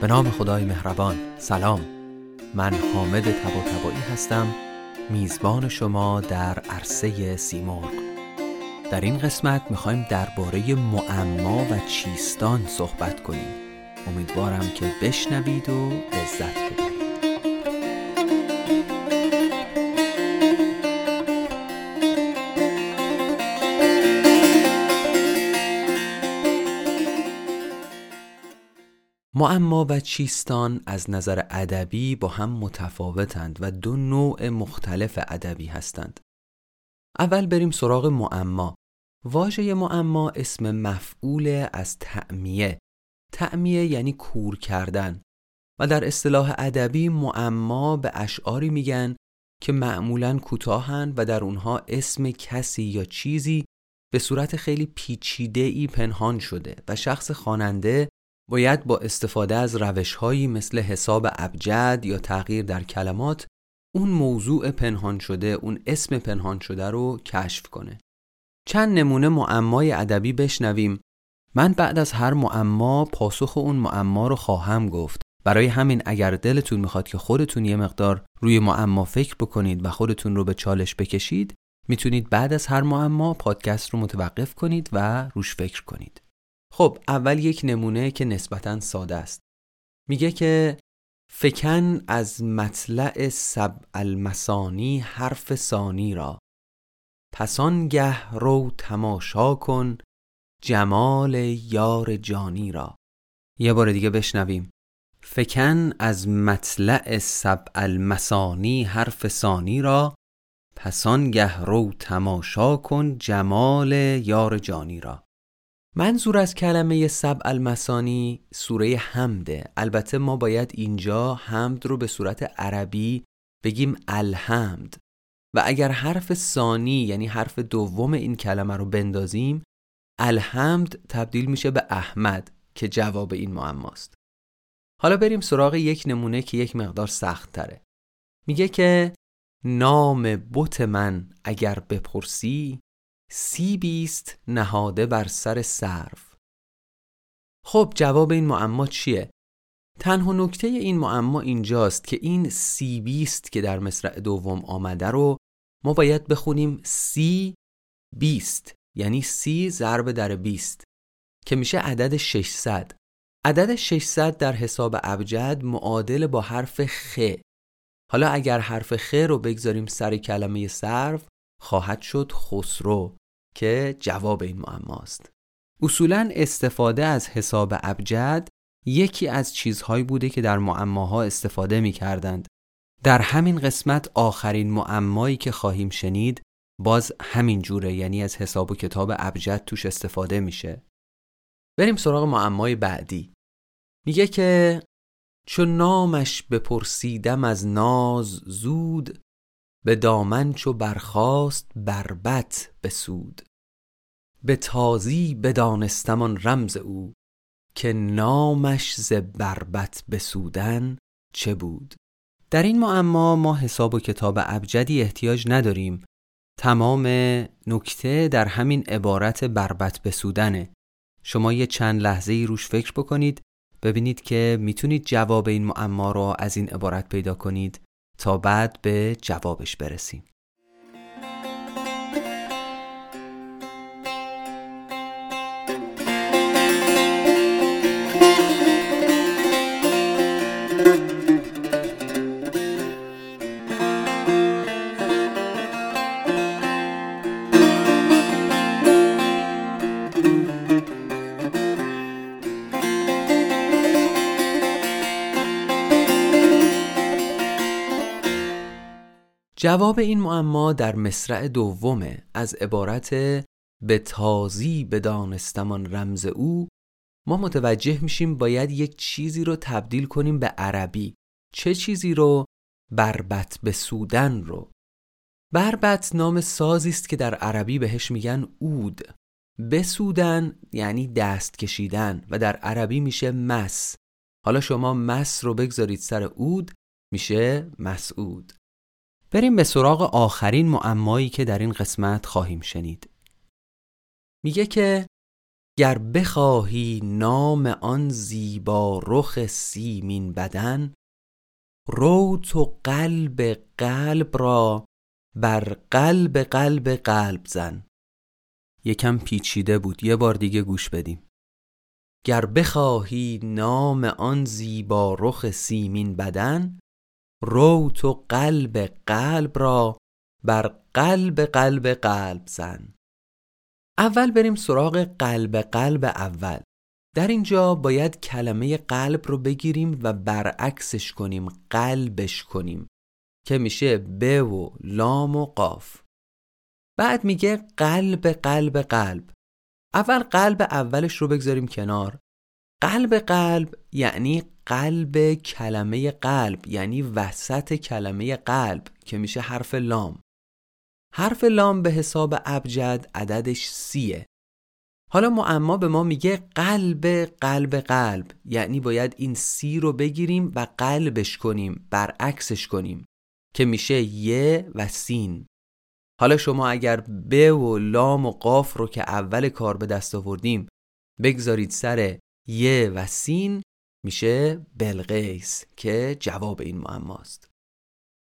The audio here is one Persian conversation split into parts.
به نام خدای مهربان. سلام. من حامد تبا هستم. میزبان شما در عرصه سیمرغ. در این قسمت می‌خوایم درباره معما و چیستان صحبت کنیم. امیدوارم که بشنوید و لذت ببرید. معما و چیستان از نظر ادبی با هم متفاوتند و دو نوع مختلف ادبی هستند. اول بریم سراغ معما. واژه معما اسم مفعول از تعمیه. تعمیه یعنی کور کردن و در اصطلاح ادبی معما به اشعاری میگن که معمولا کوتاهند و در اونها اسم کسی یا چیزی به صورت خیلی پیچیده ای پنهان شده و شخص خواننده باید با استفاده از روشهایی مثل حساب ابجد یا تغییر در کلمات اون موضوع پنهان شده اون اسم پنهان شده رو کشف کنه. چند نمونه معمای ادبی بشنویم. من بعد از هر معما پاسخ اون معما رو خواهم گفت. برای همین اگر دلتون می‌خواد که خودتون یه مقدار روی معما فکر بکنید و خودتون رو به چالش بکشید می‌تونید بعد از هر معما پادکست رو متوقف کنید و روش فکر کنید. خب اول یک نمونه که نسبتا ساده است. میگه که فکن از مطلع سب المسانی حرف ثانی را. پسان گه رو تماشا کن جمال یار جانی را. یه بار دیگه بشنویم. فکن از مطلع سب المسانی حرف ثانی را. پسان گه رو تماشا کن جمال یار جانی را. منظور از کلمه سب المسانی سوره حمده. البته ما باید اینجا حمد رو به صورت عربی بگیم الحمد. و اگر حرف ثانی یعنی حرف دوم این کلمه رو بندازیم الحمد تبدیل میشه به احمد که جواب این معماست. حالا بریم سراغ یک نمونه که یک مقدار سخت تره میگه که نام بت من اگر بپرسی سی بیست نهاده بر سر سرف خب جواب این معما چیه؟ تنها نکته این معما اینجاست که این سی بیست که در مصرع دوم آمده رو ما باید بخونیم سی بیست یعنی سی ضرب در بیست که میشه عدد 600 عدد 600 در حساب ابجد معادل با حرف خ. حالا اگر حرف خ رو بگذاریم سر کلمه صرف خواهد شد خسرو. که جواب این معماست اصولا استفاده از حساب ابجد یکی از چیزهایی بوده که در معماها استفاده می کردند. در همین قسمت آخرین معمایی که خواهیم شنید باز همین جوره یعنی از حساب و کتاب ابجد توش استفاده میشه. بریم سراغ معمای بعدی. میگه که چون نامش بپرسیدم از ناز زود به دامن چو برخاست بربت بسود. به تازی بدانستم آن رمز او که نامش ز بربت بسودن چه بود. در این معما ما حساب و کتاب ابجدی احتیاج نداریم. تمام نکته در همین عبارت بربت بسودنه. شما یه چند لحظه ای روش فکر بکنید ببینید که می‌تونید جواب این معما رو از این عبارت پیدا کنید. تا بعد به جوابش برسیم. جواب این معما در مصرع دومه از عبارت به تازی بدانستمان رمز او ما متوجه میشیم باید یک چیزی رو تبدیل کنیم به عربی. چه چیزی رو؟ بربت به سودن رو. بربت نام سازی است که در عربی بهش میگن اود بسودن یعنی دست کشیدن و در عربی میشه مس حالا شما مس رو بگذارید سر اود میشه مسعود بریم به سراغ آخرین معمایی که در این قسمت خواهیم شنید. میگه که گر بخواهی نام آن زیبا رخ سیمین بدن رو تو قلب قلب را بر قلب قلب قلب زن. یکم پیچیده بود یه بار دیگه گوش بدیم. گر بخواهی نام آن زیبا رخ سیمین بدن رو تو قلب قلب را بر قلب قلب قلب زن. اول بریم سراغ قلب قلب اول. در اینجا باید کلمه قلب رو بگیریم و برعکسش کنیم قلبش کنیم که میشه ب و لام و قاف. بعد میگه قلب قلب قلب. اول قلب اولش رو بگذاریم کنار. قلب قلب یعنی قلب کلمه قلب یعنی وسط کلمه قلب که میشه حرف لام. حرف لام به حساب ابجد عددش سیه. حالا معما به ما میگه قلب قلب قلب یعنی باید این سی رو بگیریم و قلبش کنیم برعکسش کنیم که میشه یه و سین. حالا شما اگر ب و لام و قاف رو که اول کار به دست آوردیم بگذارید سر یه و سین میشه بلقیس که جواب این معماست.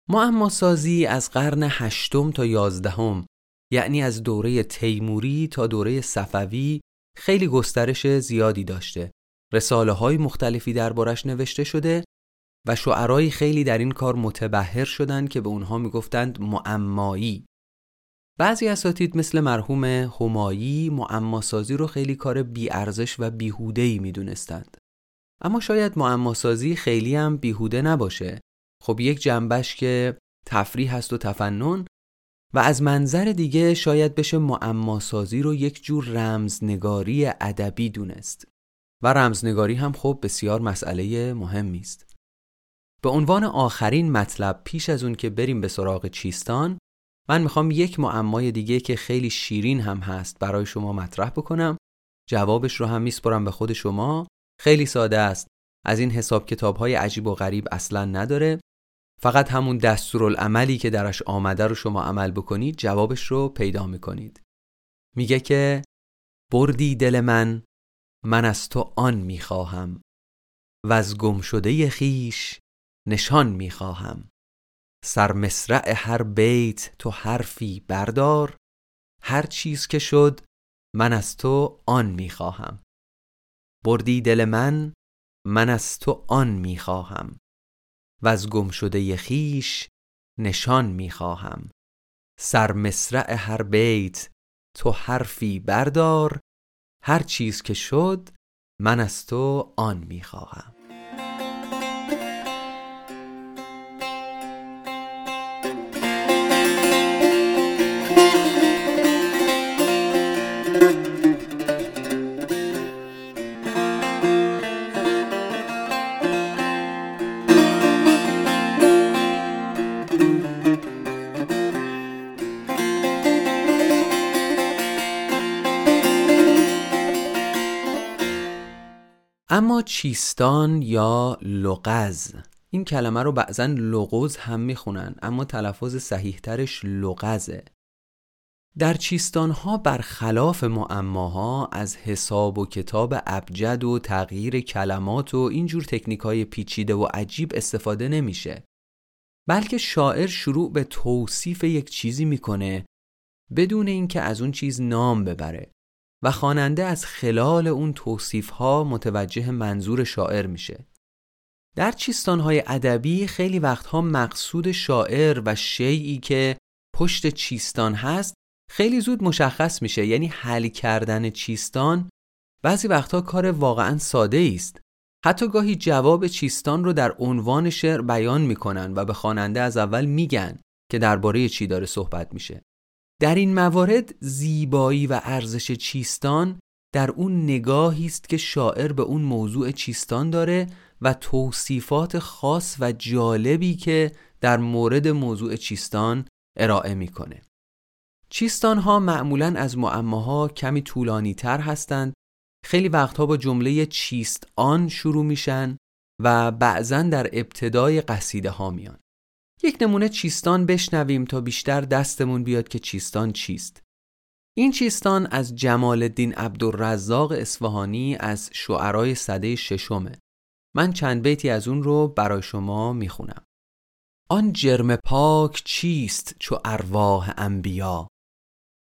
معما سازی از قرن هشتم تا یازدهم یعنی از دوره تیموری تا دوره صفوی خیلی گسترش زیادی داشته. رساله های مختلفی دربارش نوشته شده و شعرایی خیلی در این کار متبهر شدند که به اونها می‌گفتند معمایی. بعضی اساتید مثل مرحوم همایی معماسازی رو خیلی کار بیارزش و بیهودهی می‌دونستند. اما شاید معماسازی خیلی هم بیهوده نباشه. خب یک جنبش که تفریح هست و تفنن و از منظر دیگه شاید بشه معماسازی رو یک جور رمزنگاری ادبی دونست. و رمزنگاری هم خب بسیار مسئله مهمی است به عنوان آخرین مطلب پیش از اون که بریم به سراغ چیستان من می‌خوام یک معمای دیگه که خیلی شیرین هم هست برای شما مطرح بکنم. جوابش رو هم میسپرم به خود شما. خیلی ساده است. از این حساب کتاب های عجیب و غریب اصلا نداره. فقط همون دستورالعملی که درش آمده رو شما عمل بکنید جوابش رو پیدا می‌کنید. میگه که بردی دل من من از تو آن می‌خواهم. و از گم شده خیش نشان می‌خواهم. سر مصرع هر بیت تو حرفی بردار. هر چیز که شد من از تو آن می‌خواهم بردی دل من من از تو آن می‌خواهم و از گم شده خیش نشان می‌خواهم سر مصرع هر بیت تو حرفی بردار. هر چیز که شد من از تو آن می‌خواهم چیستان یا لغز؟ این کلمه رو بعضا لغز هم می‌خونن اما تلفظ صحیحترش لغزه. در چیستان ها برخلاف معماها از حساب و کتاب ابجد و تغییر کلمات و اینجور تکنیک های پیچیده و عجیب استفاده نمیشه. بلکه شاعر شروع به توصیف یک چیزی می‌کنه بدون اینکه از اون چیز نام ببره. و خواننده از خلال اون توصیف ها متوجه منظور شاعر میشه. در چیستانهای ادبی خیلی وقتها مقصود شاعر و شیعی که پشت چیستان هست خیلی زود مشخص میشه یعنی حل کردن چیستان بعضی وقتها کار واقعا ساده است حتی گاهی جواب چیستان رو در عنوان شعر بیان می‌کنن و به خواننده از اول میگن که درباره چی داره صحبت میشه در این موارد زیبایی و ارزش چیستان در اون نگاهی است که شاعر به اون موضوع چیستان داره و توصیفات خاص و جالبی که در مورد موضوع چیستان ارائه می‌کنه. چیستان ها معمولا از معماها کمی طولانی تر هستند خیلی وقتها با جمله چیست آن شروع میشن و بعضا در ابتدای قصیده ها میان یک نمونه چیستان بشنویم تا بیشتر دستمون بیاد که چیستان چیست. این چیستان از جمال الدین عبدالرزاق اصفهانی از شعرای صده ششمه. من چند بیتی از اون رو برای شما می‌خونم. آن جرم پاک چیست چو ارواح انبیا؟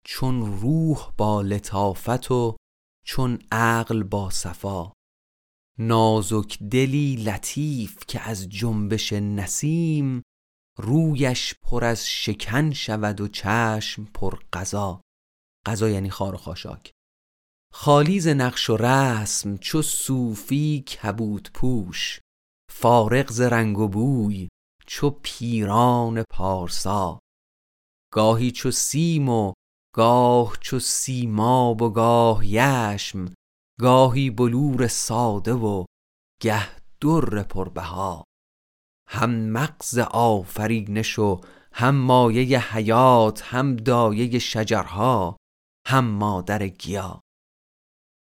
چون روح با لطافت و چون عقل با صفا. نازک دلی لطیف که از جنبش نسیم رویش پر از شکن شود و چشم پر قضا قضا یعنی خار و خاشاک. خالیز نقش و رسم چو صوفی کبود پوش. فارغ ز رنگ و بوی چو پیران پارسا. گاهی چو سیم و گاه چو سیماب و گاه یشم. گاهی بلور ساده و گه در پربها هم مغز آفرینش و هم مایه حیات هم دایه شجرها هم مادر گیا.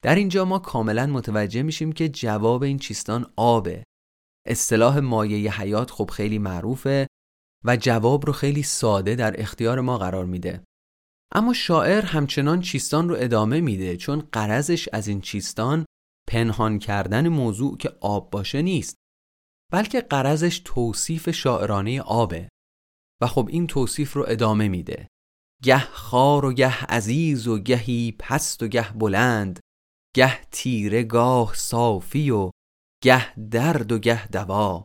در اینجا ما کاملا متوجه میشیم که جواب این چیستان آبه. اصطلاح مایه حیات خب خیلی معروفه و جواب رو خیلی ساده در اختیار ما قرار میده. اما شاعر همچنان چیستان رو ادامه میده چون قرضش از این چیستان پنهان کردن موضوع که آب باشه نیست. بلکه قرضش توصیف شاعرانه آبه. و خب این توصیف رو ادامه میده. گه خار و گه عزیز و گهی پست و گه بلند گه تیره گاه صافی و گه درد و گه دوا.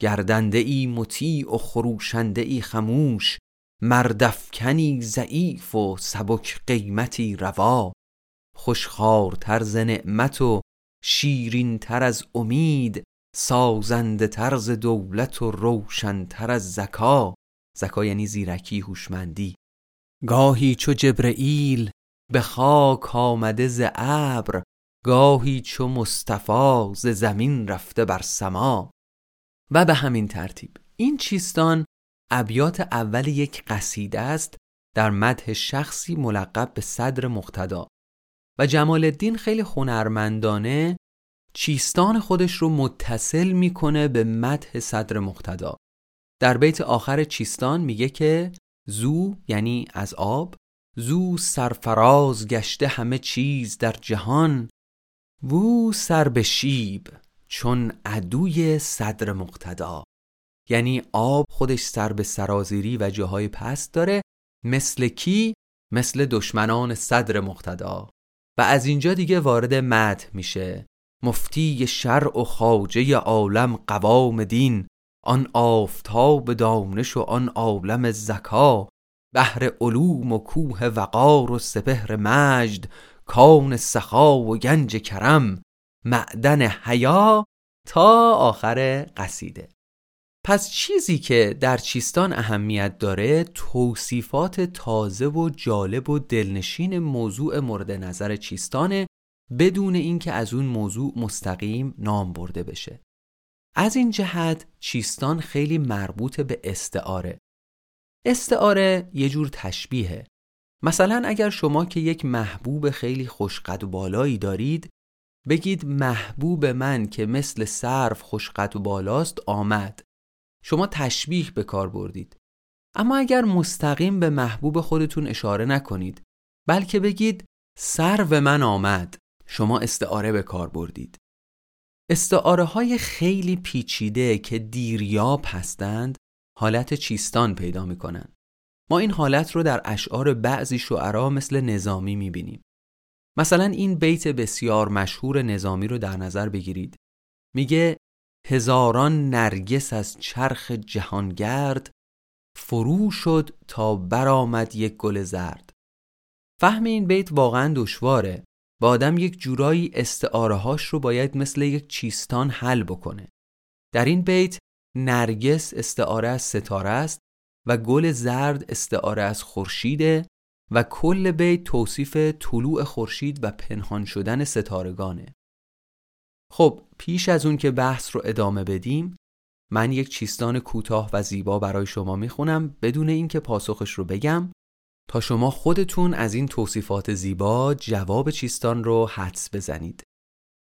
گردنده ای مطیع و خروشنده ای خموش مردفکنی ضعیف و سبک قیمتی روا. خوشخارتر ز نعمت و شیرین تر از امید سازنده طرز دولت و روشنتر از زکا. زکا یعنی زیرکی هوشمندی. گاهی چو جبرئیل به خاک آمده ز ابر گاهی چو مصطفی ز زمین رفته بر سما. و به همین ترتیب این چیستان ابیات اول یک قصیده است در مدح شخصی ملقب به صدر مقتدا. و جمال الدین خیلی هنرمندانه چیستان خودش رو متصل می‌کنه به مدح صدر مقتدا. در بیت آخر چیستان میگه که زو یعنی از آب زو سرفراز گشته همه چیز در جهان وو سر به شیب چون عدوی صدر مقتدا. یعنی آب خودش سر به سرازیری و جاهای پست داره مثل کی؟ مثل دشمنان صدر مقتدا. و از اینجا دیگه وارد مدح میشه. مفتی شرع و خاجه عالم قوام دین آن آفتاب دانش و آن عالم زکا بحر علوم و کوه وقار و سپهر مجد کان سخا و گنج کرم معدن حیا تا آخر قصیده. پس چیزی که در چیستان اهمیت داره توصیفات تازه و جالب و دلنشین موضوع مورد نظر چیستانه بدون اینکه از اون موضوع مستقیم نام برده بشه. از این جهت چیستان خیلی مربوط به استعاره. استعاره یه جور تشبیهه. مثلا اگر شما که یک محبوب خیلی خوشقد و بالایی دارید بگید محبوب من که مثل صرف خوشقد و بالاست آمد. شما تشبیه به کار بردید. اما اگر مستقیم به محبوب خودتون اشاره نکنید بلکه بگید سرو من آمد. شما استعاره به کار بردید استعاره های خیلی پیچیده که دیریاب هستند حالت چیستان پیدا می کنند. ما این حالت رو در اشعار بعضی شعرا مثل نظامی می بینیم. مثلا این بیت بسیار مشهور نظامی رو در نظر بگیرید. میگه هزاران نرگس از چرخ جهانگرد فرو شد تا برآمد یک گل زرد. فهم این بیت واقعا دشواره و آدم یک جورایی استعاره هاش رو باید مثل یک چیستان حل بکنه. در این بیت نرگس استعاره از ستاره است و گل زرد استعاره از خورشیده و کل بیت توصیف طلوع خورشید و پنهان شدن ستارگانه. خب پیش از اون که بحث رو ادامه بدیم من یک چیستان کوتاه و زیبا برای شما می‌خونم بدون اینکه پاسخش رو بگم تا شما خودتون از این توصیفات زیبا جواب چیستان رو حدس بزنید.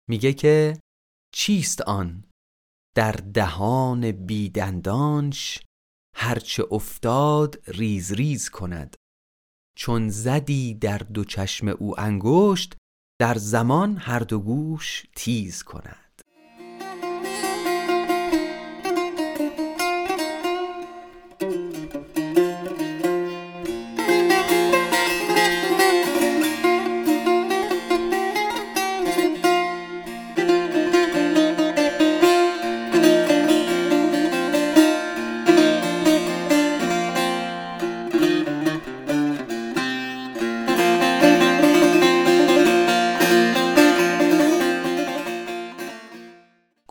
میگه که چیست آن؟ در دهان بیدندانش هرچه افتاد ریز ریز کند. چون زدی در دو چشم او انگشت در زمان هر دو گوش تیز کند.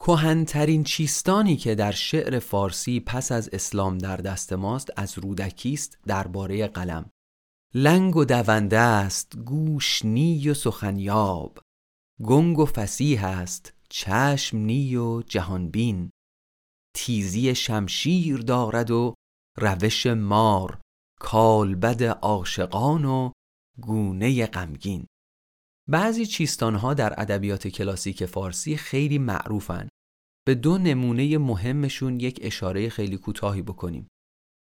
کهنترین چیستانی که در شعر فارسی پس از اسلام در دست ماست از رودکی است درباره قلم. لنگ و دونده است گوش نی و سخنیاب. گنگ و فسیح است چشم نی و جهانبین. تیزی شمشیر دارد و روش مار کالبد عاشقان و گونه غمگین. بعضی چیستانها در ادبیات کلاسیک فارسی خیلی معروفن. به دو نمونه مهمشون یک اشاره خیلی کوتاهی بکنیم.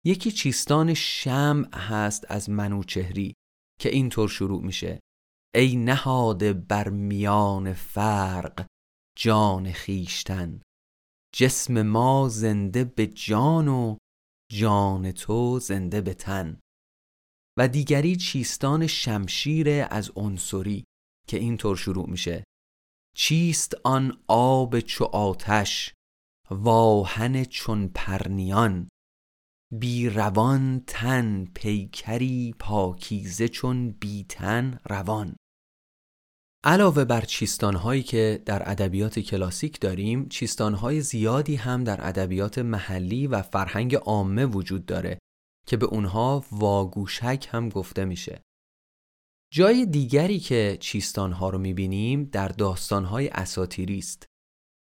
یکی چیستان شمع هست از منوچهری که اینطور شروع میشه. ای نهاده بر میان فرق جان خیشتن جسم ما زنده به جان و جان تو زنده به تن. و دیگری چیستان شمشیر از عنصری. که اینطور شروع میشه. چیست آن آب چو آتش واهن چون پرنیان؟ بی روان تن پیکری پاکیزه چون بیتن روان. علاوه بر چیستانهایی که در ادبیات کلاسیک داریم چیستانهای زیادی هم در ادبیات محلی و فرهنگ عامه وجود داره که به اونها واگوشک هم گفته میشه. جای دیگری که چیستانها رو می‌بینیم در داستانهای اساتیری است.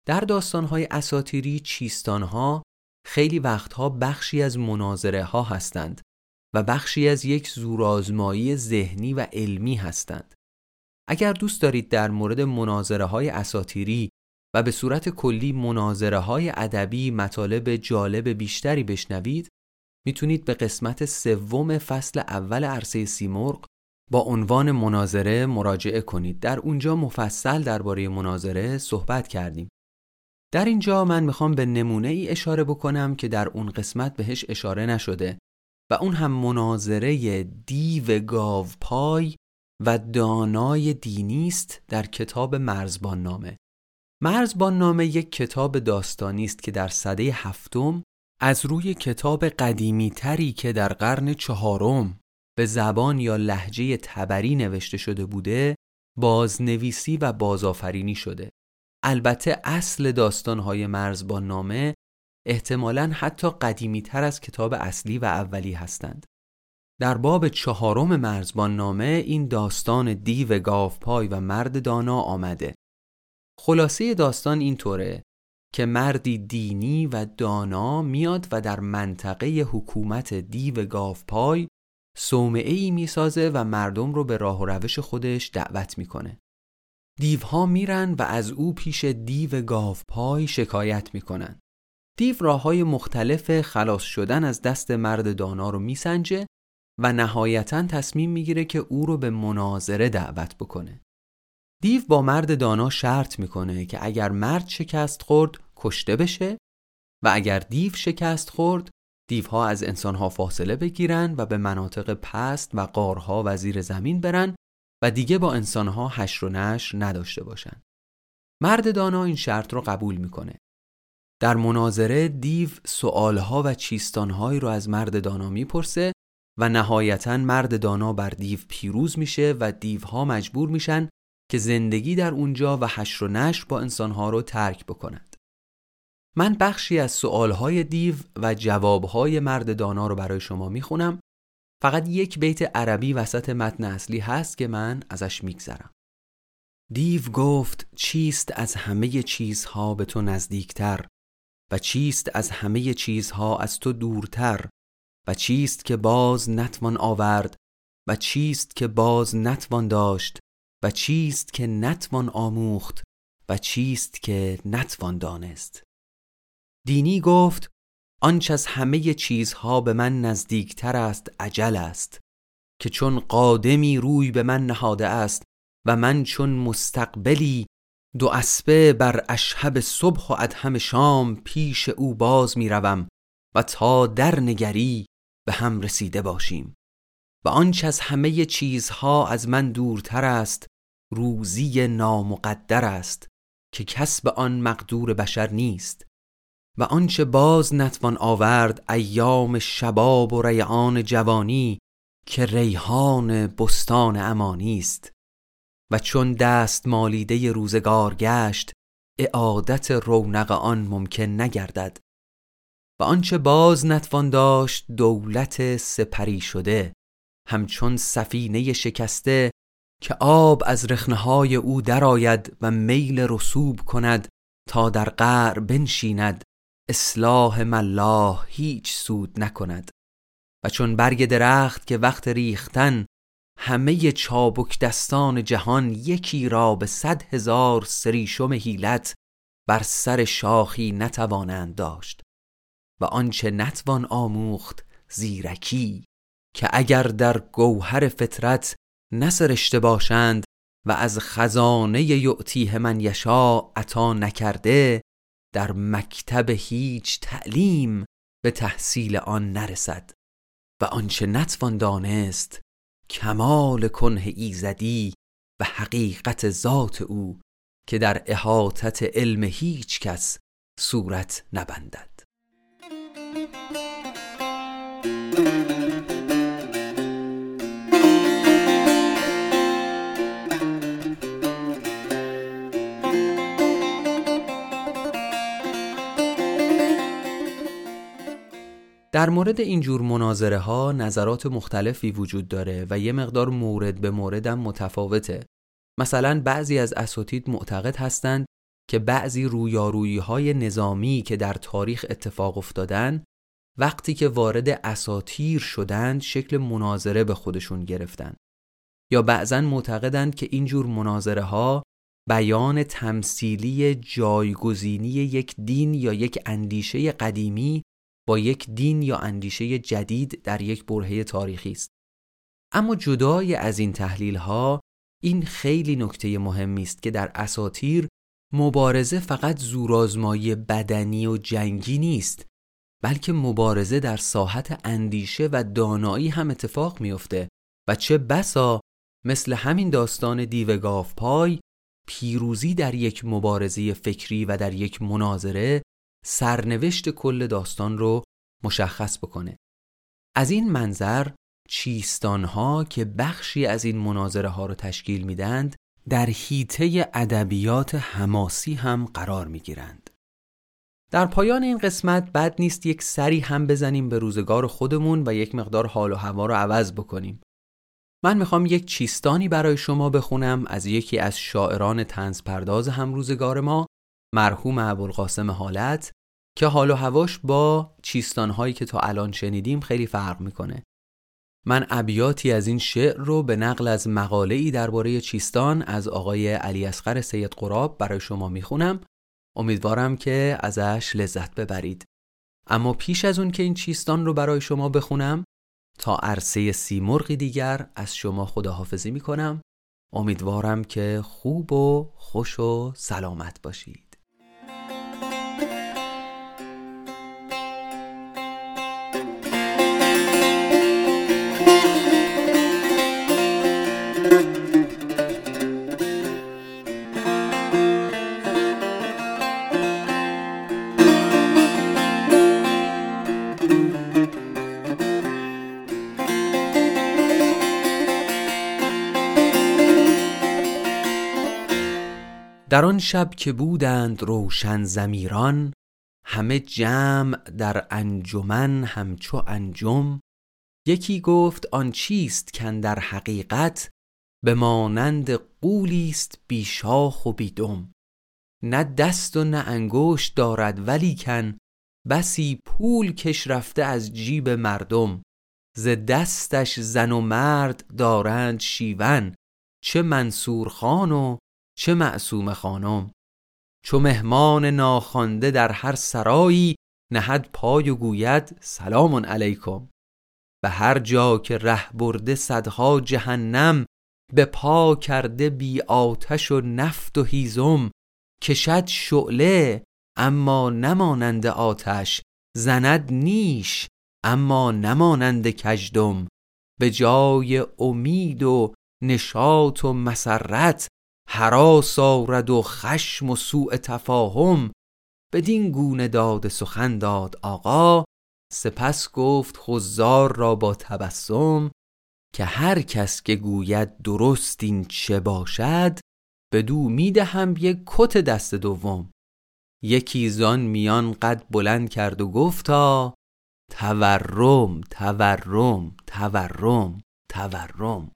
در داستانهای اساتیری چیستانها خیلی وقتها بخشی از مناظره ها هستند و بخشی از یک زورآزمایی ذهنی و علمی هستند. اگر دوست دارید در مورد مناظره های اساتیری و به صورت کلی مناظره های ادبی مطالب جالب بیشتری بشنوید می‌تونید به قسمت سوم فصل اول عرصه سیمرغ با عنوان مناظره مراجعه کنید. در اونجا مفصل درباره مناظره صحبت کردیم. در اینجا من می‌خوام به نمونه ای اشاره بکنم که در اون قسمت بهش اشاره نشده و اون هم مناظره دیو گاو پای و دانای دینی است در کتاب مرزبان نامه. مرزبان نامه یک کتاب داستانی است که در سده هفتم از روی کتاب قدیمی تری که در قرن چهارم به زبان یا لحجه تبری نوشته شده بوده بازنویسی و بازآفرینی شده. البته اصل داستانهای مرزبان نامه احتمالا حتی قدیمی تر از کتاب اصلی و اولی هستند. در باب چهارم مرزبان نامه این داستان دیو گاوپای و مرد دانا آمده. خلاصه داستان اینطوره که مردی دینی و دانا میاد و در منطقه حکومت دیو گاوپای صومعه ای می‌سازه و مردم رو به راه و روش خودش دعوت می‌کنه. دیوها میرن و از او پیش دیو گاوپای شکایت می‌کنن. دیو راه های مختلف خلاص شدن از دست مرد دانا رو میسنجه و نهایتا تصمیم می‌گیره که او رو به مناظره دعوت بکنه. دیو با مرد دانا شرط می‌کنه که اگر مرد شکست خورد کشته بشه و اگر دیو شکست خورد دیوها از انسانها فاصله بگیرن و به مناطق پست و قارها و زیر زمین برن و دیگه با انسانها حشر و نشر نداشته باشن. مرد دانا این شرط رو قبول می‌کنه. در مناظره دیو سوالها و چیستانهایی رو از مرد دانا می‌پرسه و نهایتا مرد دانا بر دیو پیروز میشه و دیوها مجبور میشن که زندگی در اونجا و حشر و نشر با انسانها رو ترک بکنند. من بخشی از سوالهای دیو و جوابهای مرد دانا رو برای شما می‌خونم. فقط یک بیت عربی وسط متن اصلی هست که من ازش میگذرم. دیو گفت چیست از همه چیزها به تو نزدیکتر؟ و چیست از همه چیزها از تو دورتر؟ و چیست که باز نتوان آورد؟ و چیست که باز نتوان داشت؟ و چیست که نتوان آموخت؟ و چیست که نتوان دانست؟ دینی گفت آنچ از همه چیزها به من نزدیکتر است عجل است که چون قادمی روی به من نهاده است و من چون مستقبلی دو اسبه بر اشهب صبح و ادهم شام پیش او باز می روم و تا در نگری به هم رسیده باشیم. و آنچه از همه چیزها از من دورتر است روزی نامقدر است که کسب آن مقدور بشر نیست. و آنچه باز نتوان آورد ایام شباب و ریعان جوانی که ریحان بستان امانی است. و چون دست مالیده روزگار گشت اعادت رونق آن ممکن نگردد. و آنچه باز نتوان داشت دولت سپری شده همچون سفینه شکسته که آب از رخنهای او درآید و میل رسوب کند تا در قعر بنشیند. اصلاح ملاح هیچ سود نکند. و چون برگ درخت که وقت ریختن همه چابک دستان جهان یکی را به صد هزار سریشم هیلت بر سر شاخی نتوانند داشت. و آنچه نتوان آموخت زیرکی که اگر در گوهر فطرت نسرشته باشند و از خزانه یعطیه من یشا عطا نکرده در مکتب هیچ تعلیم به تحصیل آن نرسد و آنچه نتوان دانست کمال کنه ایزدی و حقیقت ذات او که در احاطت علم هیچ کس صورت نبندد. در مورد این جور مناظره ها نظرات مختلفی وجود داره و یه مقدار مورد به موردم متفاوته. مثلا بعضی از اساتید معتقد هستند که بعضی رویارویی های نظامی که در تاریخ اتفاق افتادن وقتی که وارد اساتیر شدند شکل مناظره به خودشون گرفتن. یا بعضا معتقدند که این جور مناظره ها بیان تمثیلی جایگزینی یک دین یا یک اندیشه قدیمی با یک دین یا اندیشه جدید در یک برهه تاریخی است. اما جدای از این تحلیل ها این خیلی نکته مهمی است که در اساتیر مبارزه فقط زورآزمایی بدنی و جنگی نیست بلکه مبارزه در ساحت اندیشه و دانایی هم اتفاق میافته و چه بسا مثل همین داستان دیو پای پیروزی در یک مبارزه فکری و در یک مناظره سرنوشت کل داستان رو مشخص بکنه از این منظر چیستانها که بخشی از این مناظره ها رو تشکیل میدند در حیطه ادبیات حماسی هم قرار می گیرند. در پایان این قسمت بد نیست یک سری هم بزنیم به روزگار خودمون و یک مقدار حال و هوا رو عوض بکنیم. من می‌خوام یک چیستانی برای شما بخونم از یکی از شاعران تنز پرداز هم روزگار ما مرحوم ابوالقاسم حالت که حال و هواش با چیستانهایی که تا الان شنیدیم خیلی فرق می‌کنه. من ابیاتی از این شعر رو به نقل از مقاله ای درباره چیستان از آقای علی اصغر سید قراب برای شما می‌خونم. امیدوارم که ازش لذت ببرید. اما پیش از اون که این چیستان رو برای شما بخونم تا عرصه سیمرغی دیگر از شما خداحافظی می‌کنم. امیدوارم که خوب و خوش و سلامت باشید. در آن شب که بودند روشن زمیران همه جمع در انجمن همچو انجم. یکی گفت آن چیست کن در حقیقت؟ به مانند قولی است بی شاخ و بی دم. نه دست و نه انگشت دارد ولی کن بسی پول کش رفته از جیب مردم. ز دستش زن و مرد دارند شیون. چه منصور خان و چه معصوم خانم؟ چو مهمان ناخوانده در هر سرایی نهد پای و گوید سلام علیکم. به هر جا که ره برده صدها جهنم به پا کرده بی آتش و نفت و هیزم. کشد شعله اما نمانند آتش. زند نیش اما نمانند کجدم به جای امید و نشاط و مسرت حراس آرد و خشم و سوء تفاهم بدین گونه داد سخن داد آقا سپس گفت خزار را با تبسم که هر کس که گوید درست این چه باشد بدو می‌دهم یک کت دست دوم. یکی زان میان قد بلند کرد و گفتا تورم تورم تورم تورم.